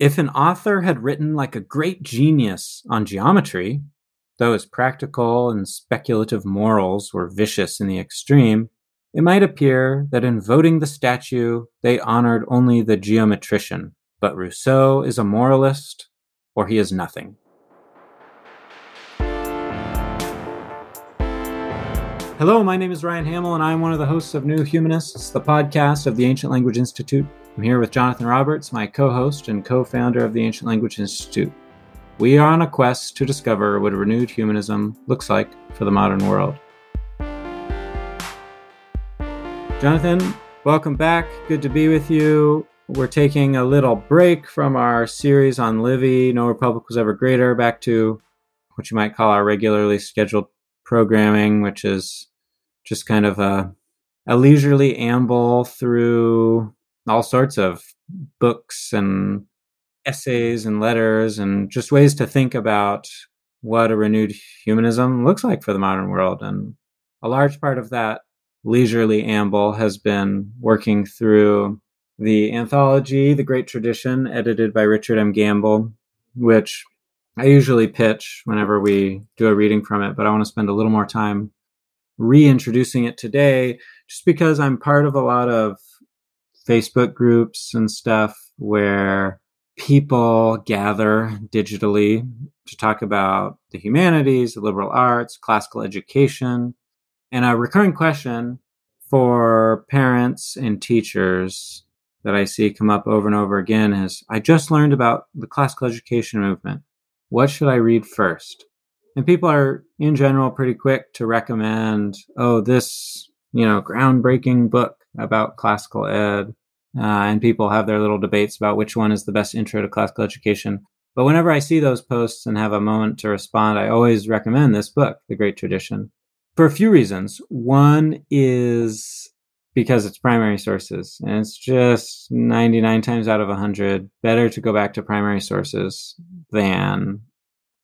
If an author had written like a great genius on geometry, though his practical and speculative morals were vicious in the extreme, it might appear that in voting the statue, they honored only the geometrician. But Rousseau is a moralist, or he is nothing. Hello, my name is Ryan Hamill, and I'm one of the hosts of New Humanists, the podcast of the Ancient Language Institute. I'm here with Jonathan Roberts, my co host and co founder of the Ancient Language Institute. We are on a quest to discover what a renewed humanism looks like for the modern world. Jonathan, welcome back. Good to be with you. We're taking a little break from our series on Livy, No Republic Was Ever Greater, back to what you might call our regularly scheduled programming, which is just kind of a, a leisurely amble through all sorts of books and essays and letters and just ways to think about what a renewed humanism looks like for the modern world. And a large part of that leisurely amble has been working through the anthology, The Great Tradition, edited by Richard M. Gamble, which I usually pitch whenever we do a reading from it, but I want to spend a little more time reintroducing it today just because I'm part of a lot of Facebook groups and stuff where people gather digitally to talk about the humanities, the liberal arts, classical education. And a recurring question for parents and teachers that I see come up over and over again is I just learned about the classical education movement. What should I read first? and people are in general pretty quick to recommend oh this you know groundbreaking book about classical ed uh, and people have their little debates about which one is the best intro to classical education but whenever i see those posts and have a moment to respond i always recommend this book the great tradition for a few reasons one is because it's primary sources and it's just 99 times out of 100 better to go back to primary sources than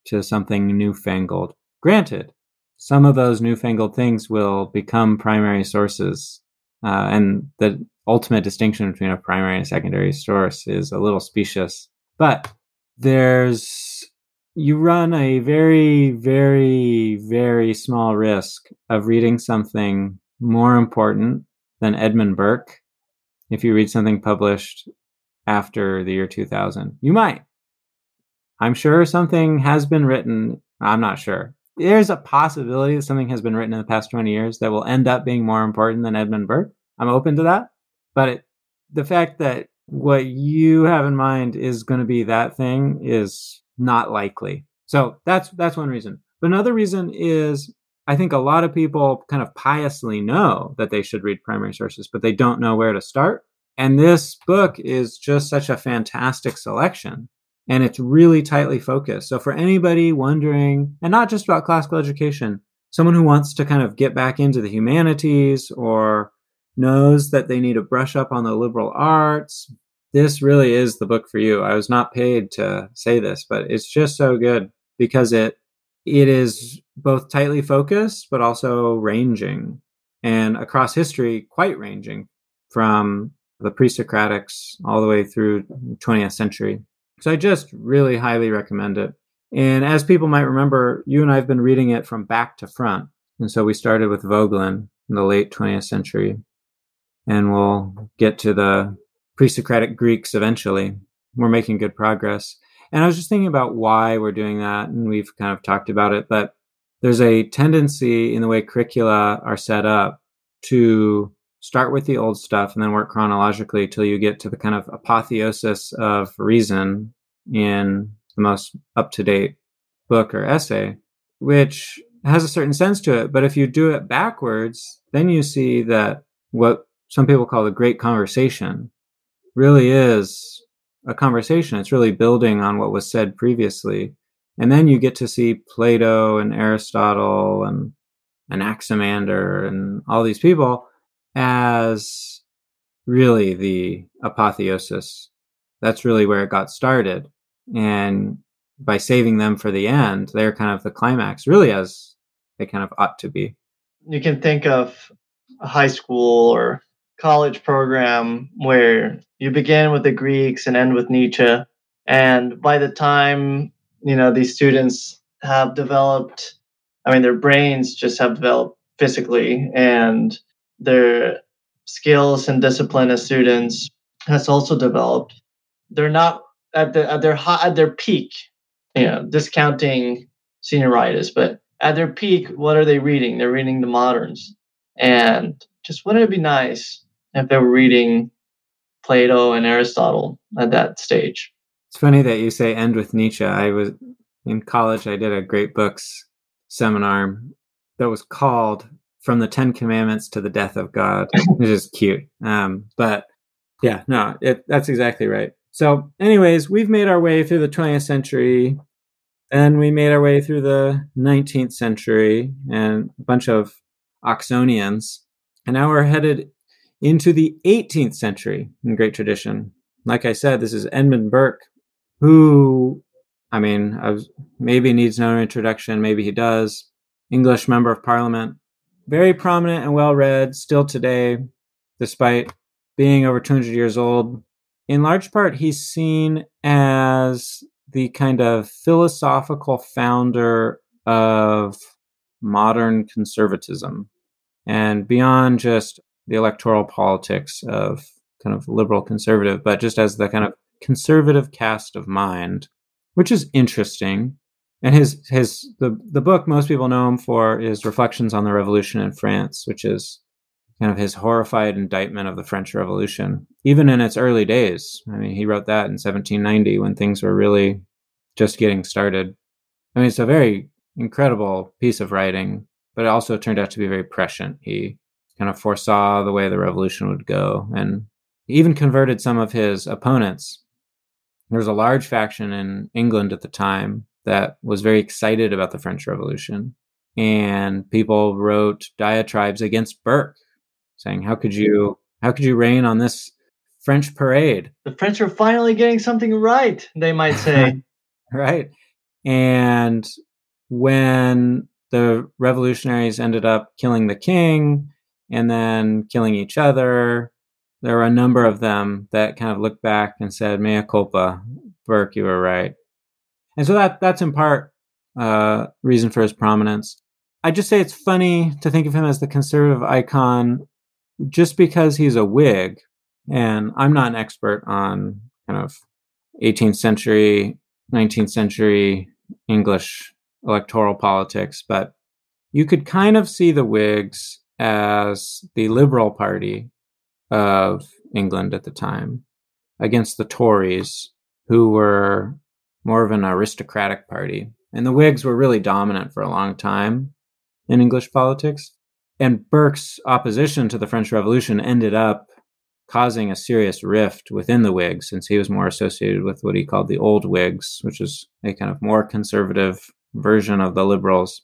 to something newfangled. Granted, some of those newfangled things will become primary sources, uh, and the ultimate distinction between a primary and secondary source is a little specious. But there's you run a very, very, very small risk of reading something more important than Edmund Burke if you read something published after the year 2000. You might, I'm sure something has been written. I'm not sure. There's a possibility that something has been written in the past 20 years that will end up being more important than Edmund Burke. I'm open to that. But it, the fact that what you have in mind is going to be that thing is not likely. So that's that's one reason. But another reason is I think a lot of people kind of piously know that they should read primary sources, but they don't know where to start. And this book is just such a fantastic selection and it's really tightly focused. So for anybody wondering, and not just about classical education, someone who wants to kind of get back into the humanities or knows that they need to brush up on the liberal arts, this really is the book for you. I was not paid to say this, but it's just so good because it it is both tightly focused but also ranging and across history quite ranging from the pre-Socratics all the way through 20th century. So I just really highly recommend it. And as people might remember, you and I have been reading it from back to front. And so we started with Voegelin in the late 20th century. And we'll get to the pre Socratic Greeks eventually. We're making good progress. And I was just thinking about why we're doing that. And we've kind of talked about it. But there's a tendency in the way curricula are set up to start with the old stuff and then work chronologically till you get to the kind of apotheosis of reason in the most up to date book or essay, which has a certain sense to it. But if you do it backwards, then you see that what some people call the great conversation really is a conversation. It's really building on what was said previously. And then you get to see Plato and Aristotle and Anaximander and all these people as really the apotheosis. That's really where it got started. And by saving them for the end, they're kind of the climax, really as they kind of ought to be. You can think of high school or college program where you begin with the Greeks and end with Nietzsche, And by the time, you know, these students have developed, I mean, their brains just have developed physically and their skills and discipline as students has also developed. They're not at the at their high, at their peak, you know, discounting senioritis, but at their peak, what are they reading? They're reading the moderns. And just wouldn't it be nice if they were reading Plato and Aristotle at that stage? It's funny that you say end with Nietzsche. I was in college, I did a great books seminar that was called From the Ten Commandments to the Death of God, which is cute. Um, but yeah, no, it, that's exactly right. So, anyways, we've made our way through the 20th century and we made our way through the 19th century and a bunch of Oxonians. And now we're headed into the 18th century in great tradition. Like I said, this is Edmund Burke, who, I mean, I was, maybe needs no introduction, maybe he does. English member of parliament, very prominent and well read still today, despite being over 200 years old. In large part, he's seen as the kind of philosophical founder of modern conservatism and beyond just the electoral politics of kind of liberal conservative, but just as the kind of conservative cast of mind, which is interesting. And his his the the book most people know him for is Reflections on the Revolution in France, which is kind of his horrified indictment of the French Revolution, even in its early days. I mean, he wrote that in 1790 when things were really just getting started. I mean, it's a very incredible piece of writing, but it also turned out to be very prescient. He kind of foresaw the way the revolution would go and even converted some of his opponents. There was a large faction in England at the time that was very excited about the French Revolution. And people wrote diatribes against Burke, saying, How could you how could you rain on this French parade? The French are finally getting something right, they might say. right. And when the revolutionaries ended up killing the king and then killing each other, there were a number of them that kind of looked back and said, "Mea culpa, Burke, you were right." And so that that's in part uh, reason for his prominence. I just say it's funny to think of him as the conservative icon, just because he's a Whig, and I'm not an expert on kind of 18th century 19th century English electoral politics, but you could kind of see the Whigs as the Liberal Party of England at the time against the Tories, who were more of an aristocratic party. And the Whigs were really dominant for a long time in English politics. And Burke's opposition to the French Revolution ended up causing a serious rift within the Whigs, since he was more associated with what he called the old Whigs, which is a kind of more conservative version of the liberals.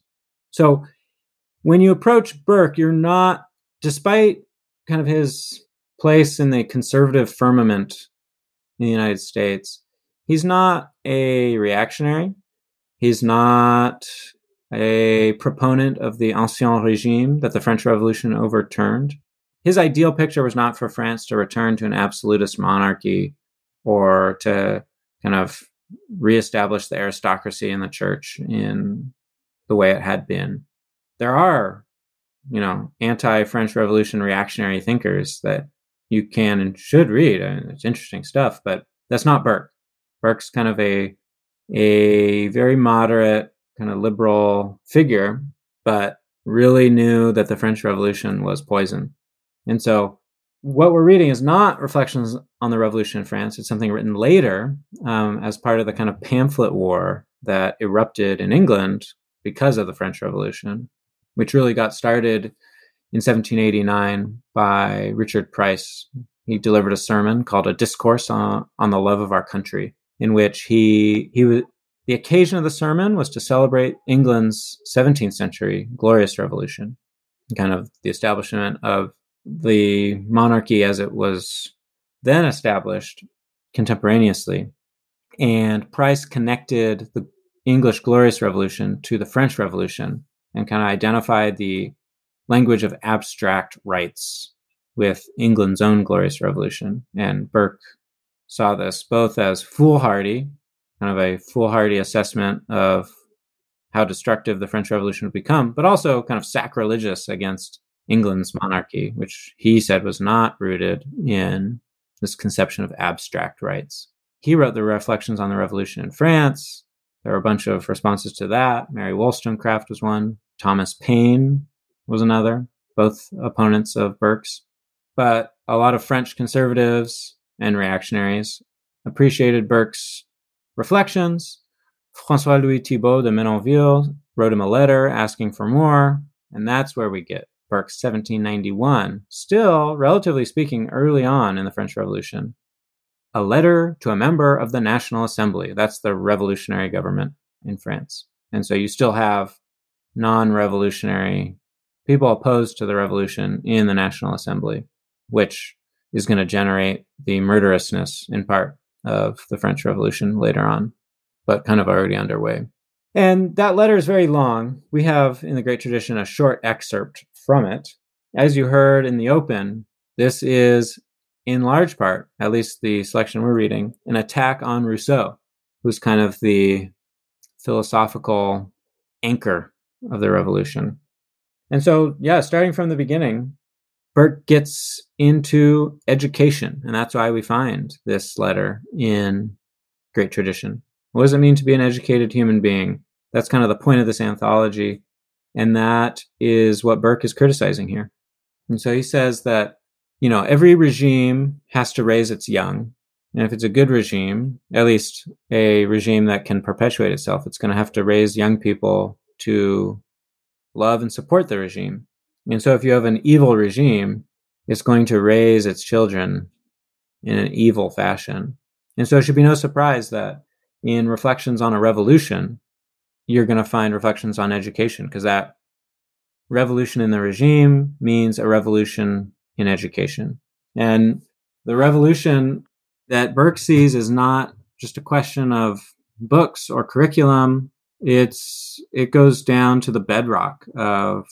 So when you approach Burke, you're not, despite kind of his place in the conservative firmament in the United States, he's not a reactionary. He's not a proponent of the Ancien Regime that the French Revolution overturned his ideal picture was not for France to return to an absolutist monarchy or to kind of reestablish the aristocracy and the church in the way it had been. There are, you know, anti French Revolution reactionary thinkers that you can and should read. I mean, it's interesting stuff, but that's not Burke. Burke's kind of a a very moderate, kind of liberal figure, but really knew that the French Revolution was poison and so what we're reading is not reflections on the revolution in France. It's something written later um, as part of the kind of pamphlet war that erupted in England because of the French Revolution, which really got started in 1789 by Richard Price. He delivered a sermon called A Discourse on, on the Love of Our Country, in which he, he was, the occasion of the sermon was to celebrate England's 17th century glorious revolution, kind of the establishment of the monarchy as it was then established contemporaneously. And Price connected the English Glorious Revolution to the French Revolution and kind of identify the language of abstract rights with England's own Glorious Revolution. And Burke saw this both as foolhardy, kind of a foolhardy assessment of how destructive the French Revolution would become, but also kind of sacrilegious against England's monarchy, which he said was not rooted in this conception of abstract rights. He wrote the Reflections on the Revolution in France. There were a bunch of responses to that. Mary Wollstonecraft was one. Thomas Paine was another, both opponents of Burke's. But a lot of French conservatives and reactionaries appreciated Burke's reflections. Francois Louis Thibault de Menonville wrote him a letter asking for more, and that's where we get Burke's 1791, still, relatively speaking, early on in the French Revolution. A letter to a member of the National Assembly. That's the revolutionary government in France. And so you still have non revolutionary people opposed to the revolution in the National Assembly, which is going to generate the murderousness in part of the French Revolution later on, but kind of already underway. And that letter is very long. We have in the great tradition a short excerpt from it. As you heard in the open, this is in large part, at least the selection we're reading, an attack on Rousseau, who's kind of the philosophical anchor of the revolution. And so, yeah, starting from the beginning, Burke gets into education, and that's why we find this letter in Great Tradition. What does it mean to be an educated human being? That's kind of the point of this anthology. And that is what Burke is criticizing here. And so he says that, you know, every regime has to raise its young. And if it's a good regime, at least a regime that can perpetuate itself, it's going to have to raise young people to love and support the regime. And so if you have an evil regime, it's going to raise its children in an evil fashion. And so it should be no surprise that in Reflections on a Revolution, you're going to find reflections on education because that revolution in the regime means a revolution in education. And the revolution that Burke sees is not just a question of books or curriculum. It's it goes down to the bedrock of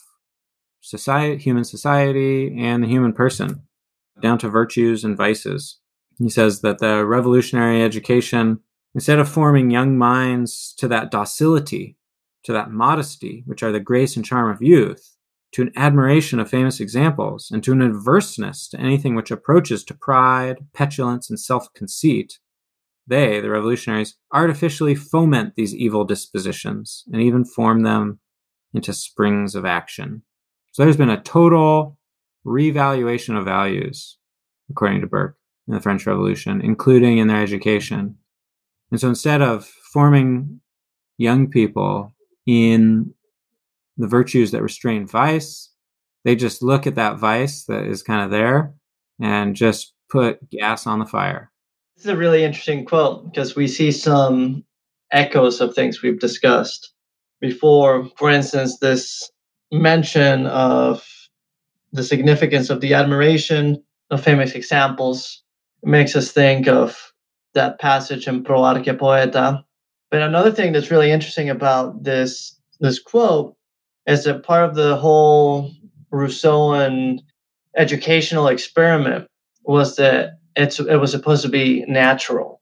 society, human society, and the human person, down to virtues and vices. He says that the revolutionary education Instead of forming young minds to that docility, to that modesty, which are the grace and charm of youth, to an admiration of famous examples, and to an averseness to anything which approaches to pride, petulance, and self conceit, they, the revolutionaries, artificially foment these evil dispositions and even form them into springs of action. So there's been a total revaluation of values, according to Burke, in the French Revolution, including in their education. And so instead of forming young people in the virtues that restrain vice, they just look at that vice that is kind of there and just put gas on the fire. This is a really interesting quote because we see some echoes of things we've discussed before. For instance, this mention of the significance of the admiration of famous examples makes us think of that passage in Pro Archia Poeta. But another thing that's really interesting about this this quote is a part of the whole Rousseauan educational experiment was that it's it was supposed to be natural.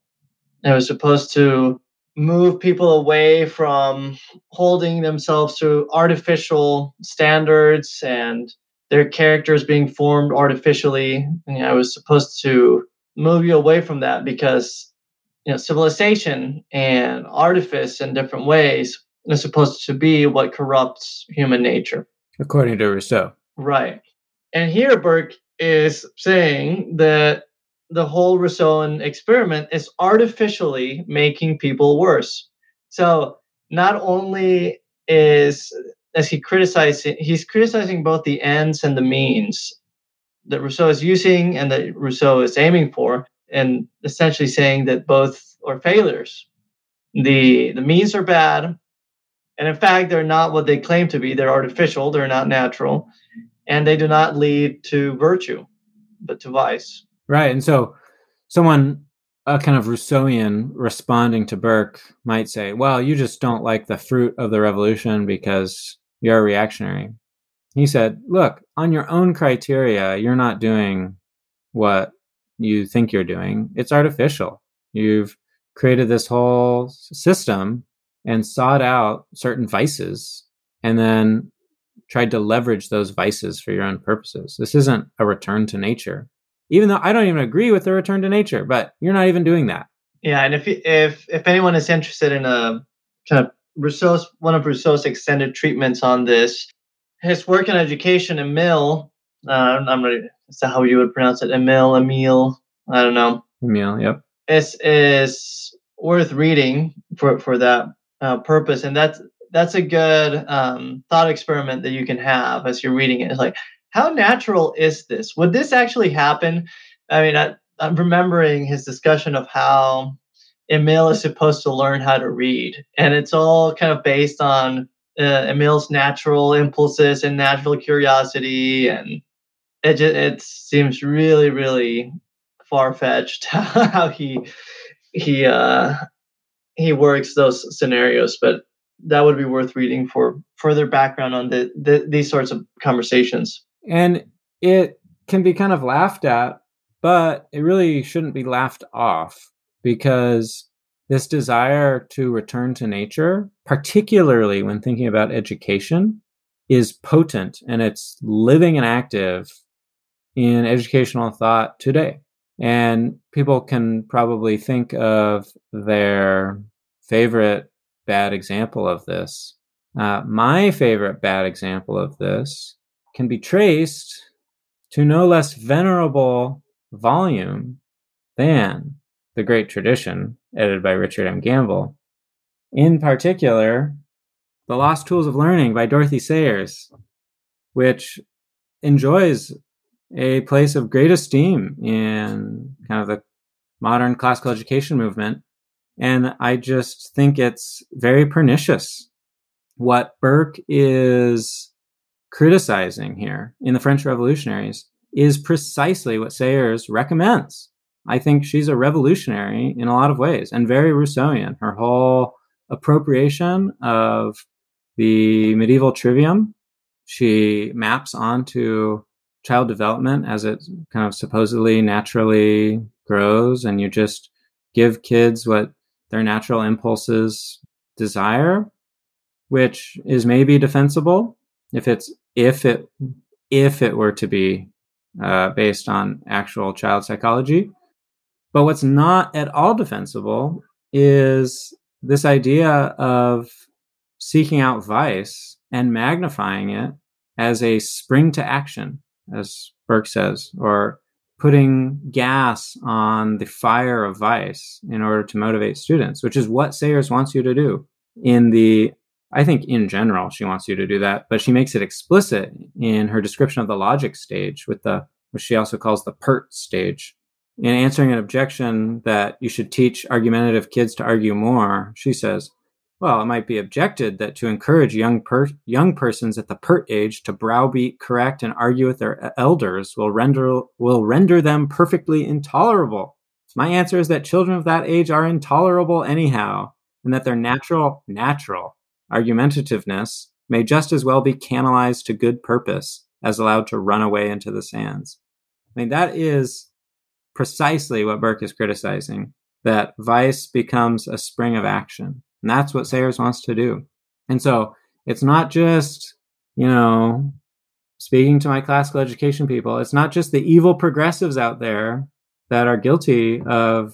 It was supposed to move people away from holding themselves to artificial standards and their characters being formed artificially. And I was supposed to move you away from that because you know civilization and artifice in different ways is supposed to be what corrupts human nature. According to rousseau. Right. And here burke is saying that the whole rousseauan experiment is artificially making people worse. So not only is as he criticizing he's criticizing both the ends and the means that Rousseau is using and that Rousseau is aiming for, and essentially saying that both are failures. The the means are bad, and in fact, they're not what they claim to be. They're artificial. They're not natural, and they do not lead to virtue, but to vice. Right, and so someone a kind of Rousseauian responding to Burke might say, "Well, you just don't like the fruit of the revolution because you're a reactionary." He said, Look, on your own criteria, you're not doing what you think you're doing. It's artificial. You've created this whole system and sought out certain vices and then tried to leverage those vices for your own purposes. This isn't a return to nature. Even though I don't even agree with the return to nature, but you're not even doing that. Yeah, and if if if anyone is interested in a kind of Rousseau's one of Rousseau's extended treatments on this, his work in education, Emile, uh, I'm not, is that how you would pronounce it? Emile, Emile, I don't know. Emile, yep. Is is worth reading for for that uh, purpose, and that's that's a good um, thought experiment that you can have as you're reading it. It's like, how natural is this? Would this actually happen? I mean, I, I'm remembering his discussion of how Emile is supposed to learn how to read, and it's all kind of based on uh, Emile's natural impulses and natural curiosity, and it just, it seems really, really far fetched how he he uh, he works those scenarios, but that would be worth reading for further background on the, the these sorts of conversations. And it can be kind of laughed at, but it really shouldn't be laughed off because this desire to return to nature, particularly when thinking about education, is potent and it's living and active in educational thought today. And people can probably think of their favorite bad example of this. Uh, my favorite bad example of this can be traced to no less venerable volume than The Great Tradition, edited by Richard M. Gamble. In particular, The Lost Tools of Learning by Dorothy Sayers, which enjoys a place of great esteem in kind of the modern classical education movement. And I just think it's very pernicious. What Burke is criticizing here in the French revolutionaries is precisely what Sayers recommends. I think she's a revolutionary in a lot of ways and very Rousseauian. Her whole appropriation of the medieval trivium, she maps onto child development as it kind of supposedly naturally grows and you just give kids what their natural impulses desire which is maybe defensible if it's if it if it were to be uh, based on actual child psychology. But what's not at all defensible is this idea of seeking out vice and magnifying it as a spring to action as Burke says, or putting gas on the fire of vice in order to motivate students, which is what Sayers wants you to do in the I think in general she wants you to do that, but she makes it explicit in her description of the logic stage with the which she also calls the PERT stage. In answering an objection that you should teach argumentative kids to argue more, she says, well, it might be objected that to encourage young per- young persons at the pert age to browbeat, correct, and argue with their elders will render will render them perfectly intolerable. My answer is that children of that age are intolerable anyhow, and that their natural natural argumentativeness may just as well be canalized to good purpose as allowed to run away into the sands. I mean, that is precisely what Burke is criticizing that vice becomes a spring of action and that's what Sayers wants to do. And so it's not just, you know, speaking to my classical education people, it's not just the evil progressives out there that are guilty of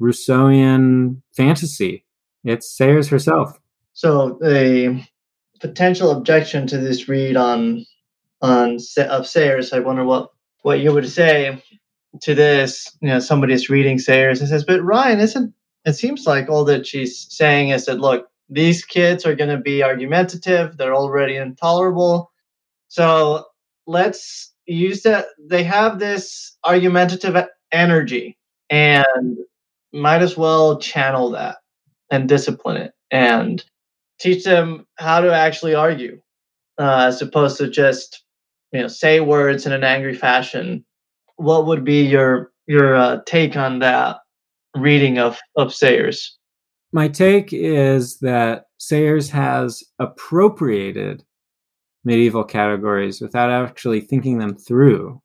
Rousseauian fantasy. It's Sayers herself. So a potential objection to this read on on of Sayers, I wonder what what you would say to this. You know, somebody's reading Sayers and says, "But Ryan, isn't it seems like all that she's saying is that look, these kids are going to be argumentative, they're already intolerable. So let's use that. They have this argumentative energy and might as well channel that and discipline it and teach them how to actually argue uh, as opposed to just you know say words in an angry fashion what would be your your uh, take on that reading of, of Sayers? My take is that Sayers has appropriated medieval categories without actually thinking them through.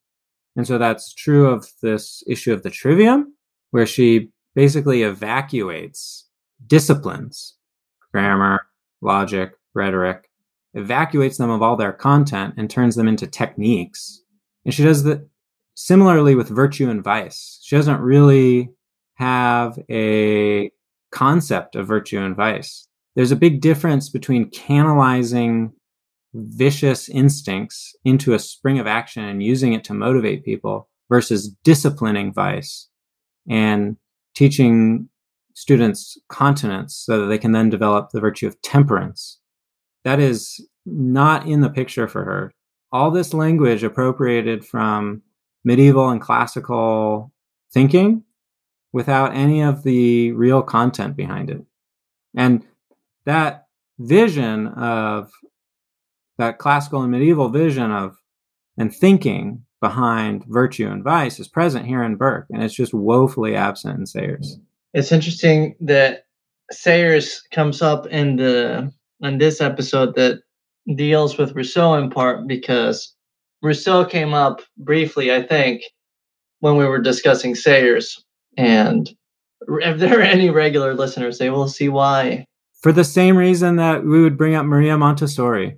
And so that's true of this issue of the trivium, where she basically evacuates disciplines, grammar, logic, rhetoric, evacuates them of all their content and turns them into techniques. And she does that similarly with virtue and vice. She doesn't really have a concept of virtue and vice. There's a big difference between canalizing vicious instincts into a spring of action and using it to motivate people versus disciplining vice and teaching students continence so that they can then develop the virtue of temperance. That is not in the picture for her. All this language appropriated from medieval and classical thinking without any of the real content behind it. And that vision of that classical and medieval vision of and thinking behind virtue and vice is present here in Burke, and it's just woefully absent in Sayers. It's interesting that Sayers comes up in the in this episode that deals with Rousseau in part because Rousseau came up briefly, I think, when we were discussing Sayers. And if there are any regular listeners, they will see why. For the same reason that we would bring up Maria Montessori.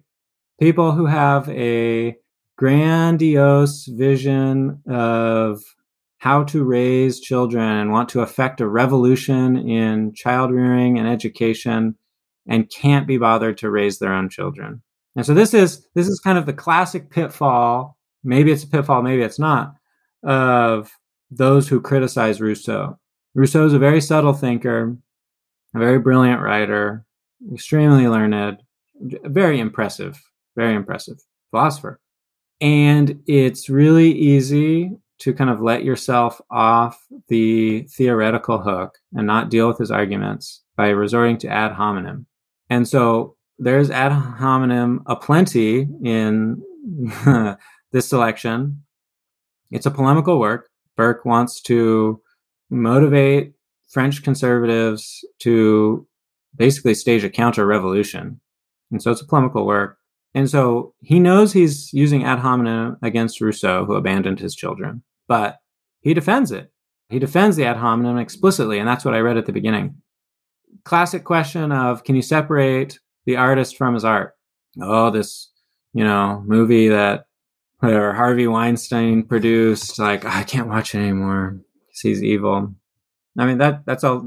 People who have a grandiose vision of how to raise children and want to affect a revolution in child rearing and education and can't be bothered to raise their own children. And so this is this is kind of the classic pitfall, maybe it's a pitfall, maybe it's not, of those who criticize Rousseau. Rousseau is a very subtle thinker, a very brilliant writer, extremely learned, very impressive, very impressive philosopher. And it's really easy to kind of let yourself off the theoretical hook and not deal with his arguments by resorting to ad hominem. And so there's ad hominem aplenty in this selection. It's a polemical work. Burke wants to motivate French conservatives to basically stage a counter revolution. And so it's a polemical work. And so he knows he's using ad hominem against Rousseau, who abandoned his children, but he defends it. He defends the ad hominem explicitly. And that's what I read at the beginning. Classic question of can you separate the artist from his art? Oh, this, you know, movie that or Harvey Weinstein produced, like, I can't watch it anymore. He's evil. I mean, that that's a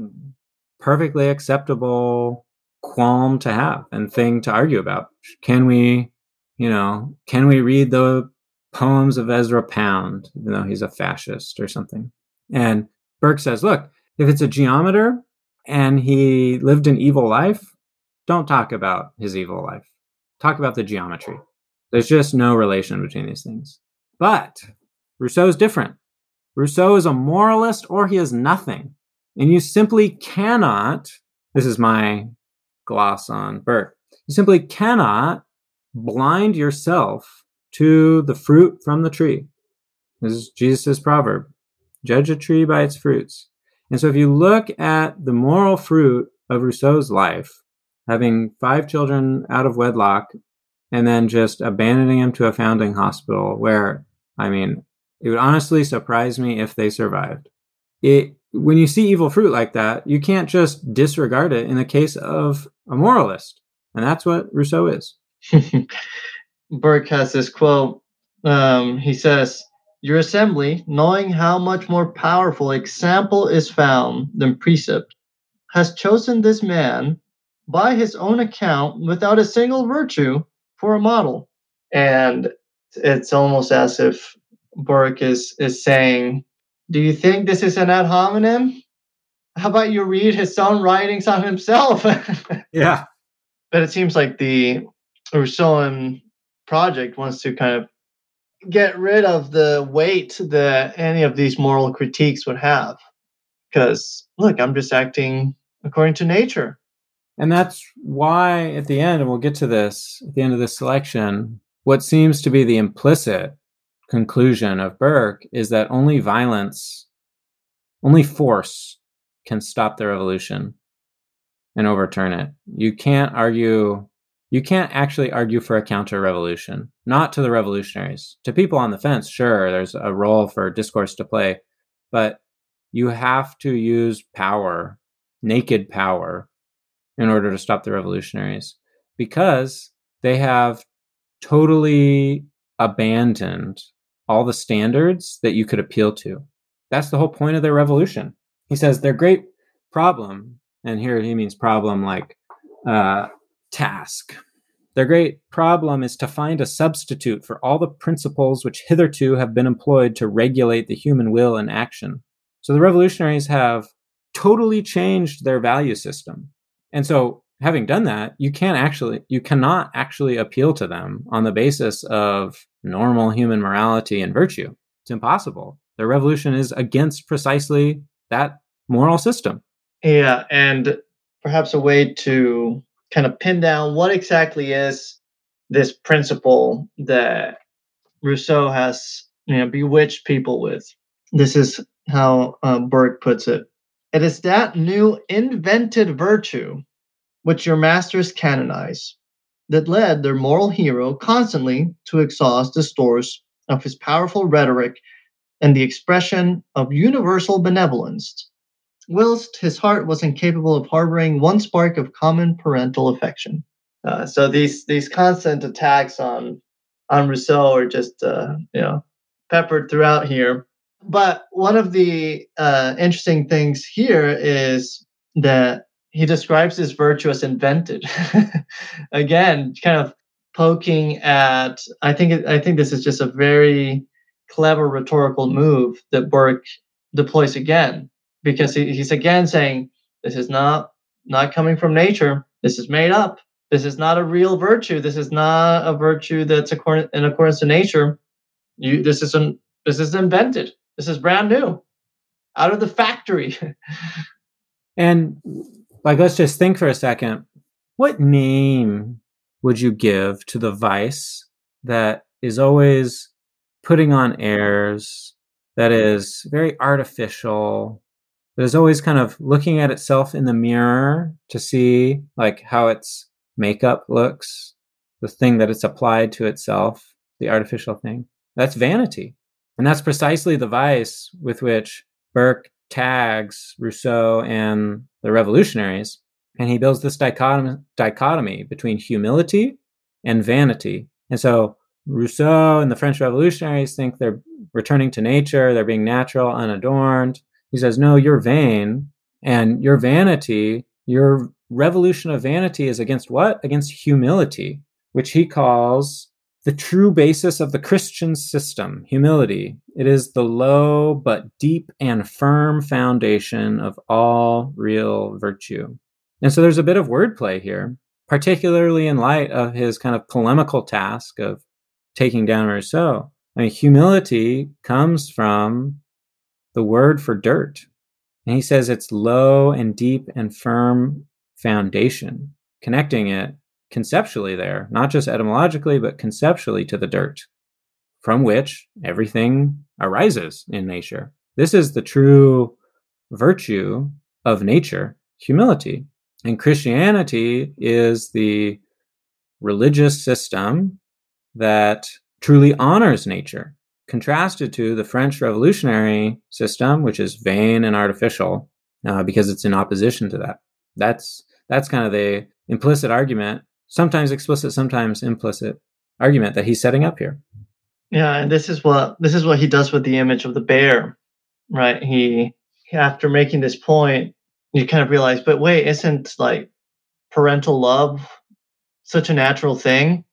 perfectly acceptable qualm to have and thing to argue about. Can we, you know, can we read the poems of Ezra Pound, even though he's a fascist or something? And Burke says, look, if it's a geometer and he lived an evil life, don't talk about his evil life. Talk about the geometry. There's just no relation between these things. But Rousseau is different. Rousseau is a moralist or he is nothing. And you simply cannot, this is my gloss on Burke. You simply cannot blind yourself to the fruit from the tree. This is Jesus' proverb judge a tree by its fruits. And so if you look at the moral fruit of Rousseau's life, having five children out of wedlock and then just abandoning him to a foundling hospital where, I mean, it would honestly surprise me if they survived. It when you see evil fruit like that, you can't just disregard it in the case of a moralist. And that's what Rousseau is. Burke has this quote. Um, he says, Your assembly, knowing how much more powerful example is found than precept, has chosen this man by his own account without a single virtue for a model. And it's almost as if Burke is, is saying, Do you think this is an ad hominem? How about you read his own writings on himself? yeah. But it seems like the Rousseauan project wants to kind of get rid of the weight that any of these moral critiques would have. Because, look, I'm just acting according to nature. And that's why at the end, and we'll get to this at the end of this selection, what seems to be the implicit conclusion of Burke is that only violence, only force can stop the revolution and overturn it. You can't argue you can't actually argue for a counter revolution, not to the revolutionaries. To people on the fence, sure, there's a role for discourse to play, but you have to use power, naked power, in order to stop the revolutionaries because they have totally abandoned all the standards that you could appeal to. That's the whole point of their revolution. He says their great problem, and here he means problem like uh, task. Their great problem is to find a substitute for all the principles which hitherto have been employed to regulate the human will and action. So the revolutionaries have totally changed their value system. And so having done that, you can't actually you cannot actually appeal to them on the basis of normal human morality and virtue. It's impossible. The revolution is against precisely that moral system. Yeah, and perhaps a way to kind of pin down what exactly is this principle that Rousseau has you know bewitched people with. This is how uh, Burke puts it. It is that new invented virtue which your masters canonize that led their moral hero constantly to exhaust the stores of his powerful rhetoric and the expression of universal benevolence, whilst his heart was incapable of harboring one spark of common parental affection. Uh, so these these constant attacks on on Rousseau are just uh, you know peppered throughout here. But one of the uh, interesting things here is that he describes this virtue as invented. Again, kind of poking at. I think I think this is just a very clever rhetorical move that Burke deploys again, because he, he's again saying this is not not coming from nature. This is made up. This is not a real virtue. This is not a virtue that's according, in accordance to nature. You, this is an, this is invented. This is brand new, out of the factory. and like, let's just think for a second. What name would you give to the vice that is always putting on airs, that is very artificial, that is always kind of looking at itself in the mirror to see like how its makeup looks, the thing that it's applied to itself, the artificial thing. That's vanity. And that's precisely the vice with which Burke tags Rousseau and the revolutionaries, and he builds this dichotomy, dichotomy between humility and vanity. And so Rousseau and the French revolutionaries think they're returning to nature, they're being natural, unadorned. He says, No, you're vain, and your vanity, your revolution of vanity is against what? Against humility, which he calls the true basis of the Christian system, humility. It is the low but deep and firm foundation of all real virtue. And so there's a bit of wordplay here, particularly in light of his kind of polemical task of taking down Rousseau. I mean, humility comes from the word for dirt. And he says it's low and deep and firm foundation, connecting it conceptually there, not just etymologically, but conceptually to the dirt from which everything arises in nature. This is the true virtue of nature, humility. And Christianity is the religious system that truly honors nature, contrasted to the French revolutionary system, which is vain and artificial uh, because it's in opposition to that. That's that's kind of the implicit argument sometimes explicit, sometimes implicit argument that he's setting up here. Yeah, and this is what this is what he does with the image of the bear, right? He after making this point, you kind of realize, but wait, isn't like parental love such a natural thing?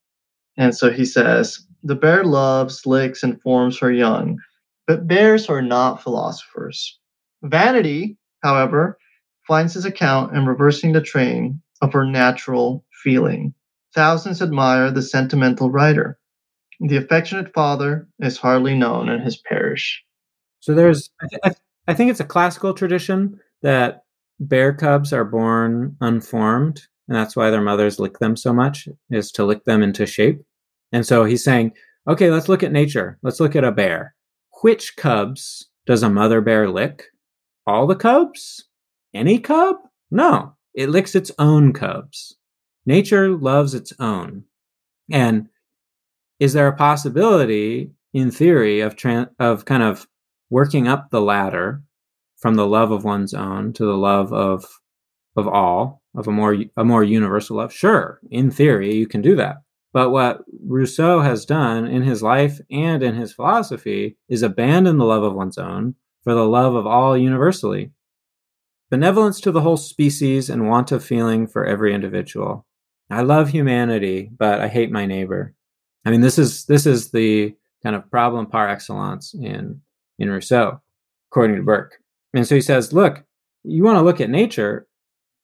And so he says, the bear loves, licks, and forms her young, but bears are not philosophers. Vanity, however, finds his account in reversing the train of her natural feeling. Thousands admire the sentimental writer. The affectionate father is hardly known in his parish. So there's, I, th- I think it's a classical tradition that bear cubs are born unformed, and that's why their mothers lick them so much, is to lick them into shape. And so he's saying, okay, let's look at nature. Let's look at a bear. Which cubs does a mother bear lick? All the cubs? Any cub? No, it licks its own cubs. Nature loves its own. And is there a possibility, in theory, of of kind of working up the ladder from the love of one's own to the love of of all, of a more a more universal love? Sure, in theory, you can do that. But what Rousseau has done in his life and in his philosophy is abandon the love of one's own for the love of all universally. Benevolence to the whole species and want of feeling for every individual. I love humanity, but I hate my neighbor. I mean, this is this is the kind of problem par excellence in in Rousseau, according to Burke. And so he says, look, you want to look at nature.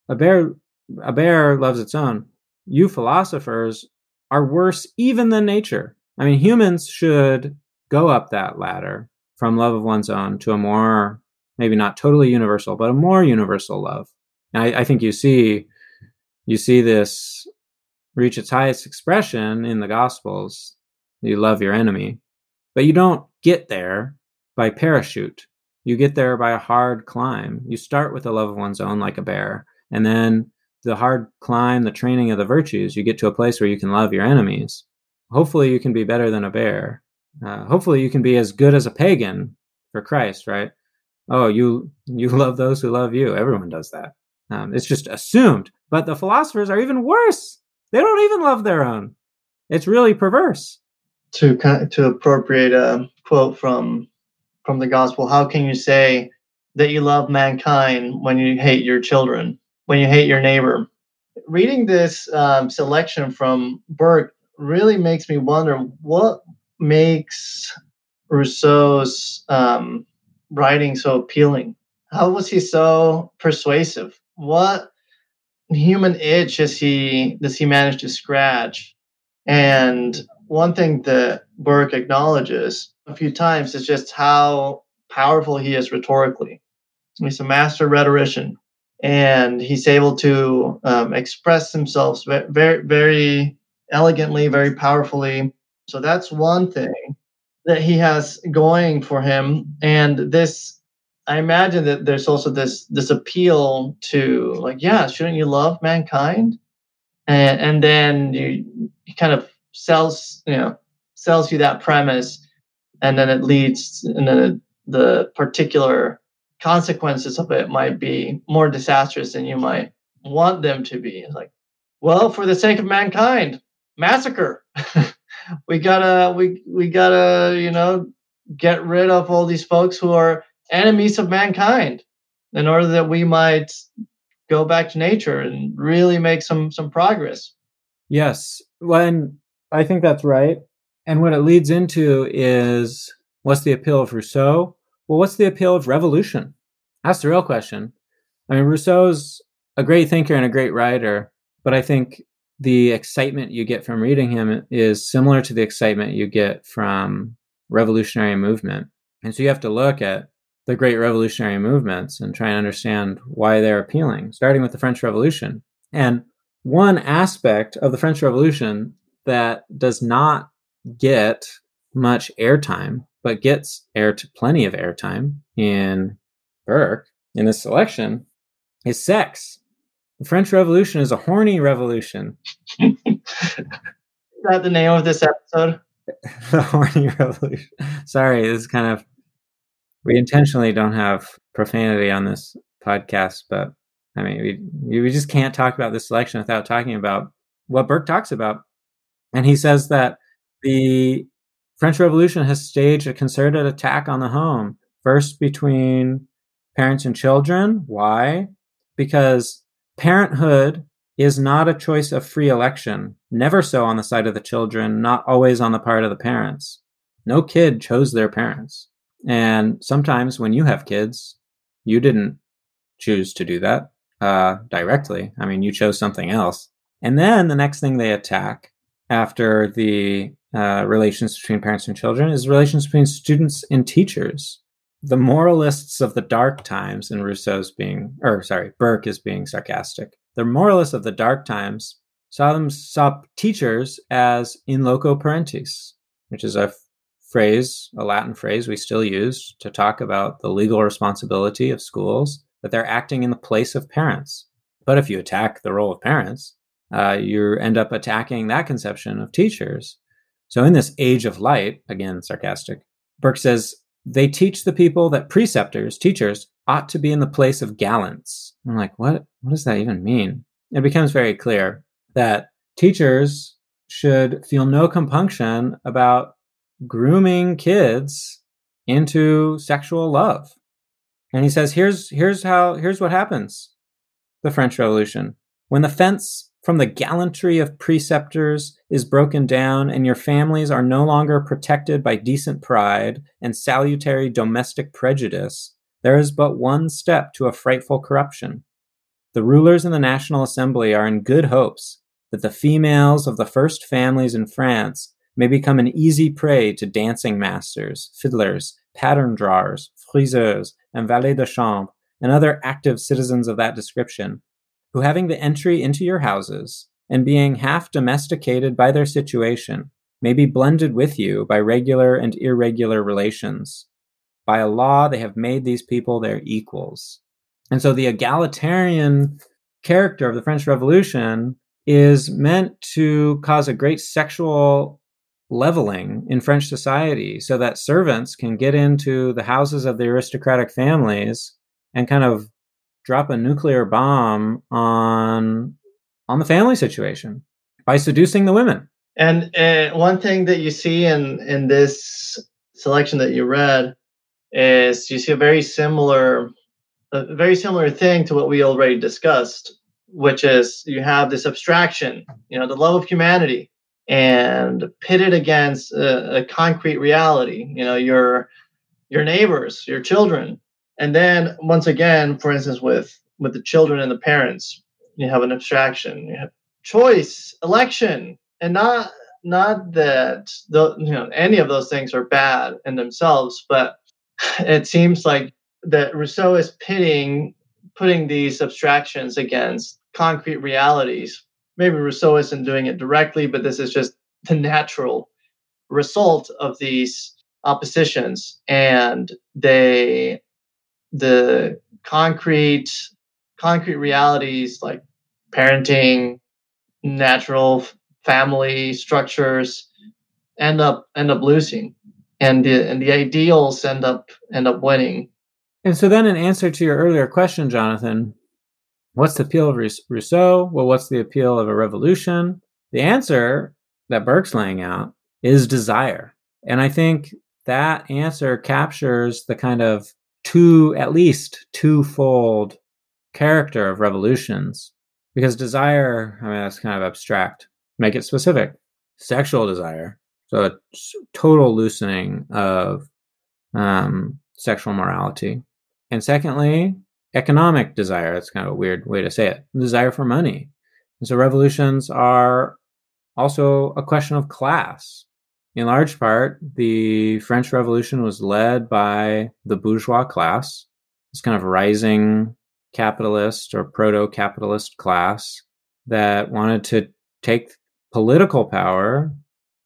A bear, a bear loves its own. You philosophers are worse even than nature. I mean, humans should go up that ladder from love of one's own to a more, maybe not totally universal, but a more universal love. And I, I think you see, you see this reach its highest expression in the Gospels. You love your enemy, but you don't get there by parachute. You get there by a hard climb. You start with the love of one's own, like a bear, and then the hard climb, the training of the virtues, you get to a place where you can love your enemies. Hopefully, you can be better than a bear. Uh, hopefully, you can be as good as a pagan for Christ, right? Oh, you you love those who love you. Everyone does that. Um, it's just assumed. But the philosophers are even worse. They don't even love their own. It's really perverse. To to appropriate a quote from from the gospel, how can you say that you love mankind when you hate your children? when you hate your neighbor. Reading this um, selection from Burke really makes me wonder what makes Rousseau's um, writing so appealing. How was he so persuasive? What human itch does he does he manage to scratch? And one thing that Burke acknowledges a few times is just how powerful he is rhetorically. He's a master rhetorician and he's able to um, express himself very, very elegantly, very powerfully. So that's one thing that he has going for him. And this, I imagine that there's also this this appeal to like, yeah, shouldn't you love mankind? And and then you kind of sells, you know, sells you that premise, and then it leads, and then it, the particular consequences of it might be more disastrous than you might want them to be. It's like, well, for the sake of mankind, massacre. we gotta we we gotta, you know, get rid of all these folks who are enemies of mankind in order that we might go back to nature and really make some some progress. Yes. When I think that's right. And what it leads into is what's the appeal of Rousseau? Well, what's the appeal of revolution? That's the real question. I mean, Rousseau's a great thinker and a great writer, but I think the excitement you get from reading him is similar to the excitement you get from revolutionary movement. And so you have to look at the great revolutionary movements and try and understand why they're appealing, starting with the French Revolution. And one aspect of the French Revolution that does not get much airtime but gets air to plenty of airtime in Burke in this selection is sex. The French Revolution is a horny revolution. is that the name of this episode? the horny revolution. Sorry, this is kind of we intentionally don't have profanity on this podcast, but I mean, we we just can't talk about this selection without talking about what Burke talks about. And he says that the French Revolution has staged a concerted attack on the home, first between parents and children. Why? Because parenthood is not a choice of free election, never so on the side of the children, not always on the part of the parents. No kid chose their parents. And sometimes when you have kids, you didn't choose to do that uh, directly. I mean, you chose something else. And then the next thing they attack after the uh, relations between parents and children is relations between students and teachers. The moralists of the dark times, and Rousseau's being, or sorry, Burke is being sarcastic. The moralists of the dark times saw them saw teachers as in loco parentis, which is a phrase, a Latin phrase we still use to talk about the legal responsibility of schools, that they're acting in the place of parents. But if you attack the role of parents, uh, you end up attacking that conception of teachers. So, in this age of light, again, sarcastic, Burke says they teach the people that preceptors, teachers, ought to be in the place of gallants. I'm like, what? What does that even mean? It becomes very clear that teachers should feel no compunction about grooming kids into sexual love. And he says, here's, here's how, here's what happens. The French Revolution. When the fence from the gallantry of preceptors is broken down and your families are no longer protected by decent pride and salutary domestic prejudice, there is but one step to a frightful corruption. The rulers in the National Assembly are in good hopes that the females of the first families in France may become an easy prey to dancing masters, fiddlers, pattern drawers, friseurs, and valets de chambre, and other active citizens of that description, who having the entry into your houses, and being half domesticated by their situation, may be blended with you by regular and irregular relations. By a law, they have made these people their equals. And so the egalitarian character of the French Revolution is meant to cause a great sexual leveling in French society so that servants can get into the houses of the aristocratic families and kind of drop a nuclear bomb on on the family situation by seducing the women. And uh, one thing that you see in in this selection that you read is you see a very similar a very similar thing to what we already discussed, which is you have this abstraction, you know, the love of humanity, and pitted against a, a concrete reality you know your your neighbors your children. And then once again for instance with with the children and the parents you have an abstraction you have choice election and not not that the you know any of those things are bad in themselves but it seems like that rousseau is pitting putting these abstractions against concrete realities maybe Rousseau isn't doing it directly, but this is just the natural result of these oppositions. And they, the concrete, concrete realities like parenting, natural family structures end up end up losing and the and the ideals end up end up winning and so then in answer to your earlier question jonathan What's the appeal of Rousseau? Well, what's the appeal of a revolution? The answer that Burke's laying out is desire. And I think that answer captures the kind of two, at least twofold character of revolutions. Because desire, I mean, that's kind of abstract. Make it specific. Sexual desire. So a total loosening of um, sexual morality. And secondly, economic desire. That's kind of a weird way to say it. Desire for money. And so revolutions are also a question of class. In large part, the French Revolution was led by the bourgeois class, this kind of rising capitalist or proto capitalist class that wanted to take political power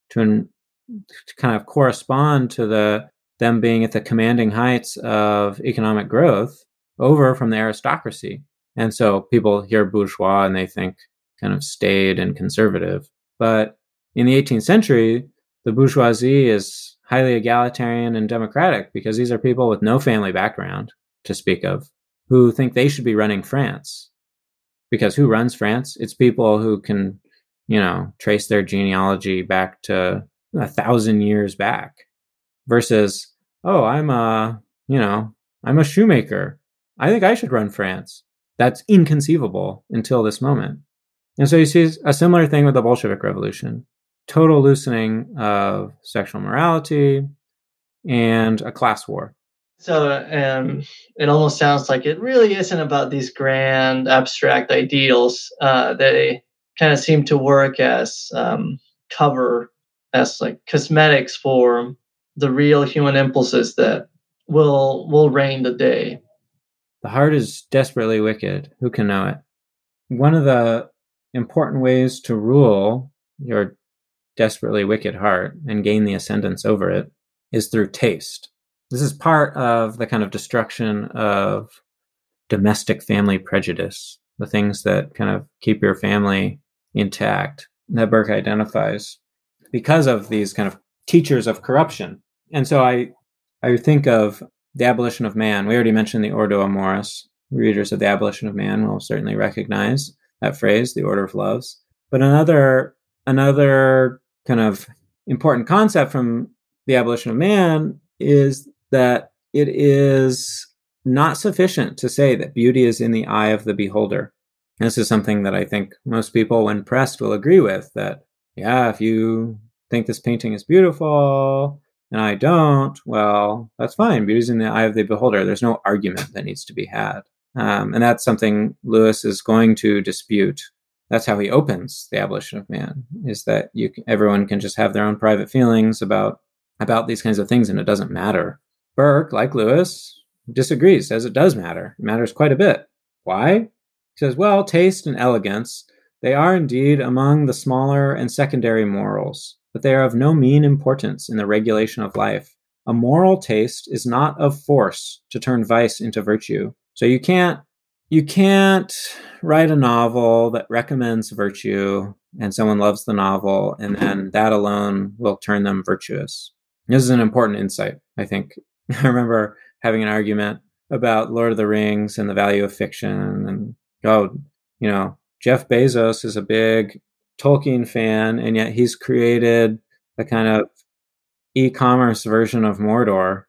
to, to kind of correspond to the them being at the commanding heights of economic growth over from the aristocracy. And so people hear bourgeois and they think kind of staid and conservative. But in the 18th century, the bourgeoisie is highly egalitarian and democratic because these are people with no family background to speak of who think they should be running France. Because who runs France? It's people who can, you know, trace their genealogy back to a thousand years back versus, oh, I'm a, you know, I'm a shoemaker I think I should run France. That's inconceivable until this moment. And so you see a similar thing with the Bolshevik Revolution total loosening of sexual morality and a class war. So um, it almost sounds like it really isn't about these grand abstract ideals. Uh, they kind of seem to work as um, cover, as like cosmetics for the real human impulses that will will reign the day. The heart is desperately wicked. Who can know it? One of the important ways to rule your desperately wicked heart and gain the ascendance over it is through taste. This is part of the kind of destruction of domestic family prejudice, the things that kind of keep your family intact that Burke identifies because of these kind of teachers of corruption. And so I I think of the abolition of man. We already mentioned the Ordo Amoris. Readers of the abolition of man will certainly recognize that phrase, the order of loves. But another another kind of important concept from the abolition of man is that it is not sufficient to say that beauty is in the eye of the beholder. This is something that I think most people, when pressed, will agree with that, yeah, if you think this painting is beautiful and I don't, well, that's fine. Beauty's in the eye of the beholder. There's no argument that needs to be had. Um, and that's something Lewis is going to dispute. That's how he opens the abolition of man: is that you everyone can just have their own private feelings about about these kinds of things, and it doesn't matter. Burke, like Lewis, disagrees, says it does matter. It matters quite a bit. Why? He says, well, taste and elegance, they are indeed among the smaller and secondary morals, but they are of no mean importance in the regulation of life. A moral taste is not of force to turn vice into virtue. So you can't you can't write a novel that recommends virtue and someone loves the novel and then that alone will turn them virtuous. This is an important insight, I think. I remember having an argument about Lord of the Rings and the value of fiction and oh, you know, Jeff Bezos is a big Tolkien fan and yet he's created a kind of e-commerce version of Mordor.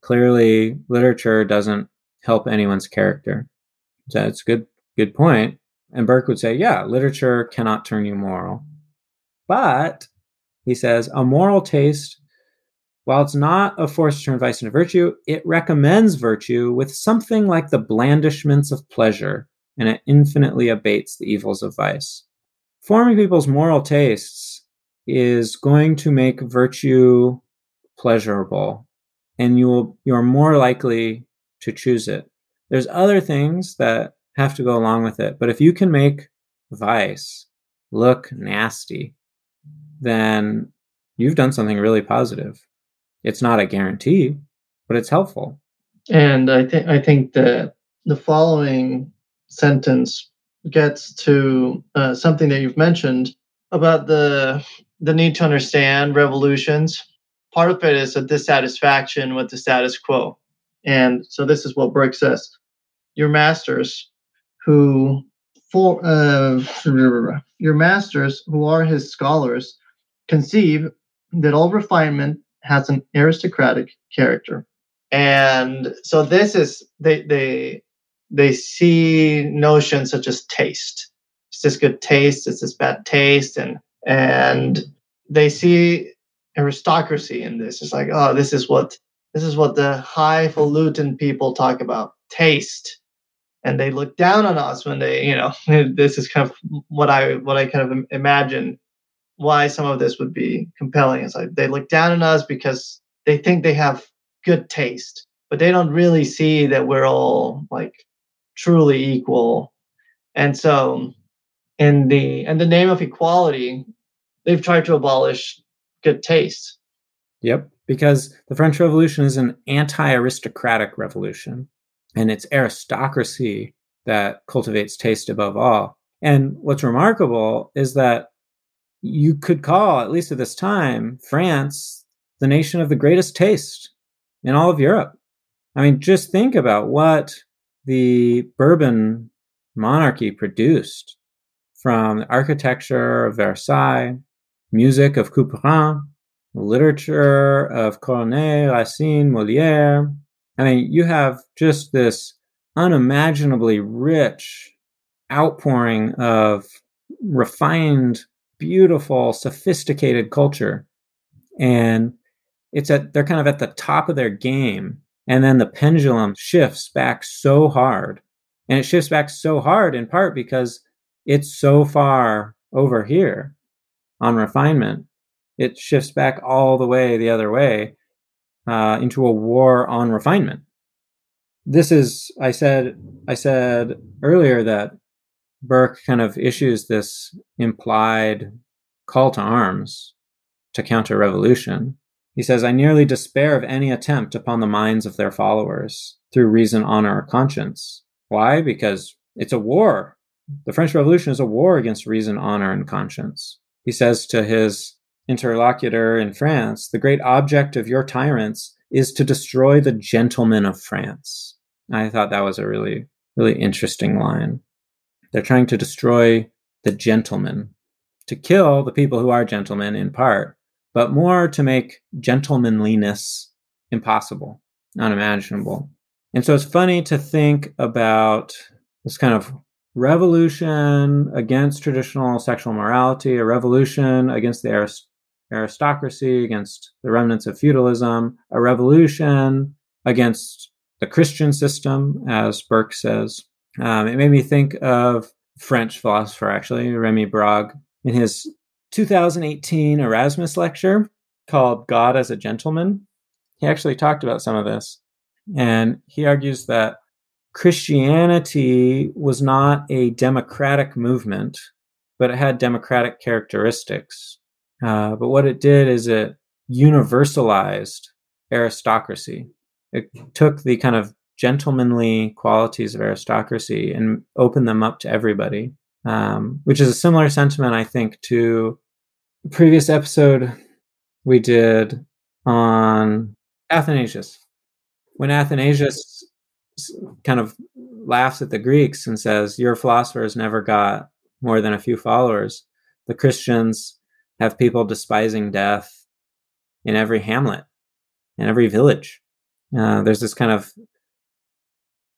Clearly literature doesn't help anyone's character. So that's a good good point. And Burke would say, yeah, literature cannot turn you moral. But he says a moral taste while it's not a force to turn vice into virtue, it recommends virtue with something like the blandishments of pleasure, and it infinitely abates the evils of vice. Forming people's moral tastes is going to make virtue pleasurable, and you will you're more likely to choose it. There's other things that have to go along with it, but if you can make vice look nasty, then you've done something really positive. It's not a guarantee, but it's helpful. And I think I think that the following sentence gets to uh, something that you've mentioned about the the need to understand revolutions. Part of it is a dissatisfaction with the status quo, and so this is what Burke says: Your masters, who for uh, your masters, who are his scholars, conceive that all refinement has an aristocratic character. And so this is they they they see notions such as taste. Is this good taste? Is this bad taste? And and they see aristocracy in this. It's like, oh, this is what this is what the highfalutin people talk about. Taste. And they look down on us when they, you know, this is kind of what I what I kind of imagine why some of this would be compelling. It's like they look down on us because they think they have good taste, but they don't really see that we're all like truly equal. And so in the in the name of equality, they've tried to abolish good taste. Yep, because the French Revolution is an anti-aristocratic revolution and it's aristocracy that cultivates taste above all. And what's remarkable is that you could call, at least at this time, France the nation of the greatest taste in all of Europe. I mean, just think about what the Bourbon monarchy produced from the architecture of Versailles, music of Couperin, literature of Corneille, Racine, Moliere. I mean, you have just this unimaginably rich outpouring of refined beautiful, sophisticated culture. And it's at they're kind of at the top of their game. And then the pendulum shifts back so hard. And it shifts back so hard in part because it's so far over here on refinement. It shifts back all the way the other way uh, into a war on refinement. This is, I said, I said earlier that Burke kind of issues this implied call to arms to counter revolution. He says, I nearly despair of any attempt upon the minds of their followers through reason, honor, or conscience. Why? Because it's a war. the French Revolution is a war against reason, honor, and conscience. He says to his interlocutor in France, the great object of your tyrants is to destroy the gentlemen of France. I thought that was a really, really interesting line. They're trying to destroy the gentlemen, to kill the people who are gentlemen in part, but more to make gentlemanliness impossible, unimaginable. And so it's funny to think about this kind of revolution against traditional sexual morality, a revolution against the arist- aristocracy, against the remnants of feudalism, a revolution against the Christian system, as Burke says. Um, it made me think of French philosopher, actually, Rémi Brague, in his 2018 Erasmus lecture called God as a Gentleman. He actually talked about some of this. And he argues that Christianity was not a democratic movement, but it had democratic characteristics. Uh, but what it did is it universalized aristocracy. It took the kind of gentlemanly qualities of aristocracy and opened them up to everybody, um, which is a similar sentiment, I think, to the previous episode we did on Athanasius. When Athanasius kind of laughs at the Greeks and says, Your philosophers never got more than a few followers, the Christians have people despising death in every hamlet, in every village. Uh, there's this kind of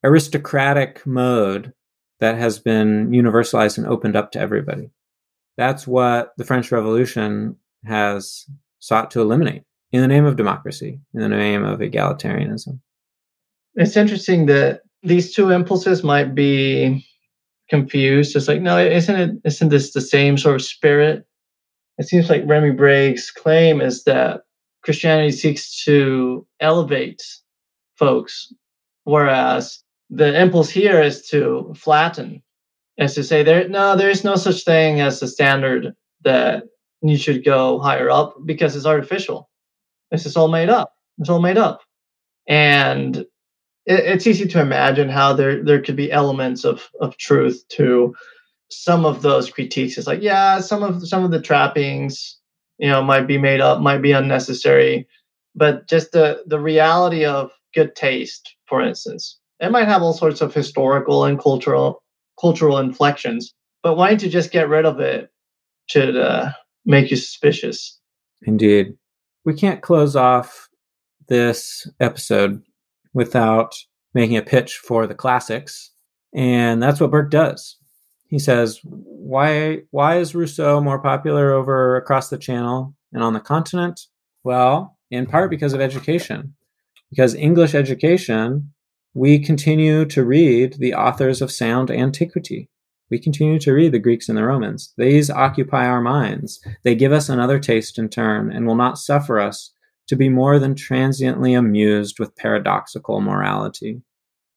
aristocratic mode that has been universalized and opened up to everybody. That's what the French Revolution has sought to eliminate in the name of democracy, in the name of egalitarianism. It's interesting that these two impulses might be confused. It's like, no, isn't it? Isn't this the same sort of spirit? It seems like Rémi Brague's claim is that Christianity seeks to elevate folks, whereas the impulse here is to flatten, is to say there no, there is no such thing as a standard that you should go higher up because it's artificial. This is all made up. It's all made up, and it, it's easy to imagine how there there could be elements of of truth to some of those critiques. It's like yeah, some of some of the trappings, you know, might be made up, might be unnecessary, but just the the reality of good taste, for instance, it might have all sorts of historical and cultural cultural inflections, but wanting to just get rid of it should uh, make you suspicious. Indeed. We can't close off this episode without making a pitch for the classics. And that's what Burke does. He says, why, why is Rousseau more popular over across the channel and on the continent? Well, in part because of education. Because English education we continue to read the authors of sound antiquity. We continue to read the Greeks and the Romans. These occupy our minds. They give us another taste in turn and will not suffer us to be more than transiently amused with paradoxical morality.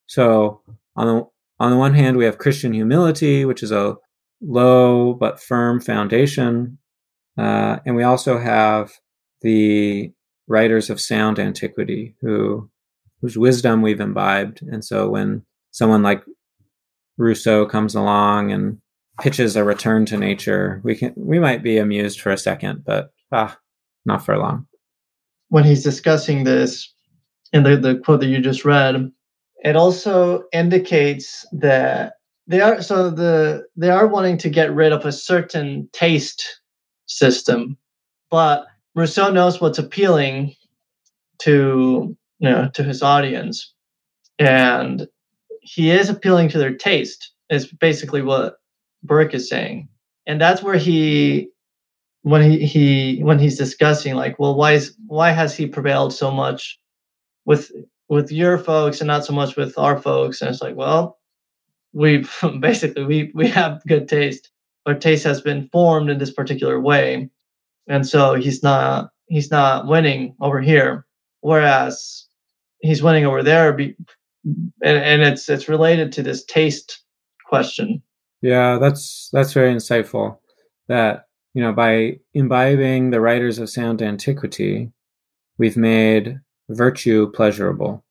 So, on the, on the one hand, we have Christian humility, which is a low but firm foundation. Uh, and we also have the writers of sound antiquity who whose wisdom we've imbibed. And so when someone like Rousseau comes along and pitches a return to nature, we can we might be amused for a second, but ah, not for long. When he's discussing this in the, the quote that you just read, it also indicates that they are so the they are wanting to get rid of a certain taste system, but Rousseau knows what's appealing to you know, to his audience, and he is appealing to their taste. Is basically what Burke is saying, and that's where he when he, he when he's discussing like well why is why has he prevailed so much with with your folks and not so much with our folks? And it's like well we basically we we have good taste. Our taste has been formed in this particular way. And so he's not he's not winning over here. Whereas he's winning over there be, and, and it's it's related to this taste question yeah that's that's very insightful that you know by imbibing the writers of sound antiquity we've made virtue pleasurable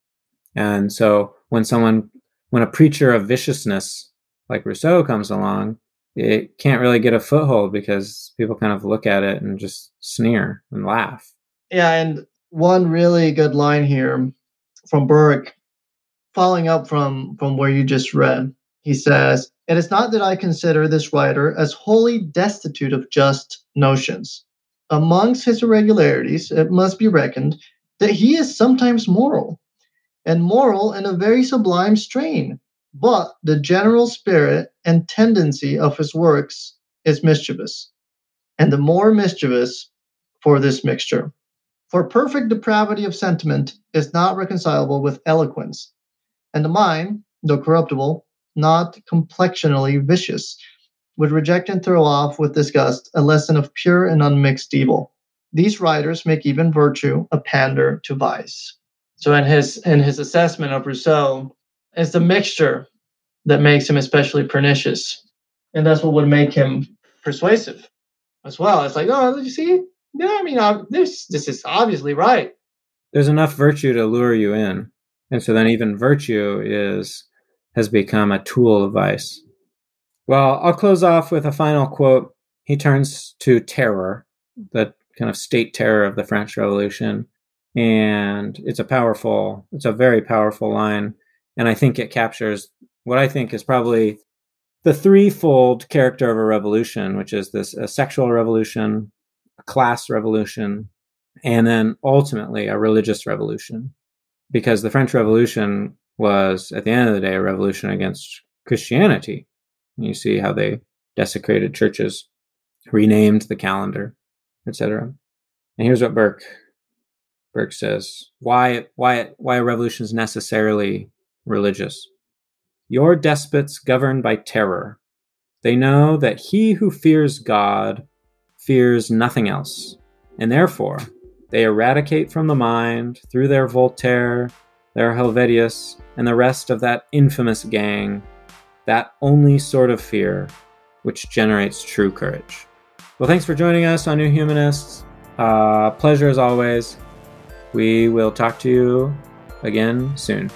and so when someone when a preacher of viciousness like Rousseau comes along, it can't really get a foothold because people kind of look at it and just sneer and laugh. Yeah, and one really good line here from Burke, following up from from where you just read. He says, "It is not that I consider this writer as wholly destitute of just notions. Amongst his irregularities, it must be reckoned that he is sometimes moral, and moral in a very sublime strain, but the general spirit and tendency of his works is mischievous, and the more mischievous for this mixture. For perfect depravity of sentiment is not reconcilable with eloquence, and the mind, though corruptible, not complexionally vicious, would reject and throw off with disgust a lesson of pure and unmixed evil. These writers make even virtue a pander to vice. So in his in his assessment of Rousseau, it's the mixture that makes him especially pernicious. And that's what would make him persuasive as well. It's like, oh, did you see? Yeah, I mean, this this is obviously right. There's enough virtue to lure you in. And so then even virtue is has become a tool of vice. Well, I'll close off with a final quote. He turns to terror, the kind of state terror of the French Revolution. And it's a powerful, it's a very powerful line. And I think it captures what I think is probably the threefold character of a revolution, which is this a sexual revolution, a class revolution, and then ultimately a religious revolution. Because the French Revolution was, at the end of the day, a revolution against Christianity. And you see how they desecrated churches, renamed the calendar, etc. And here's what Burke Burke says: Why why why a revolution is necessarily religious. Your despots govern by terror. They know that he who fears God fears nothing else, and therefore they eradicate from the mind, through their Voltaire, their Helvetius, and the rest of that infamous gang, that only sort of fear which generates true courage. Well, thanks for joining us on New Humanists. Uh, pleasure as always. We will talk to you again soon.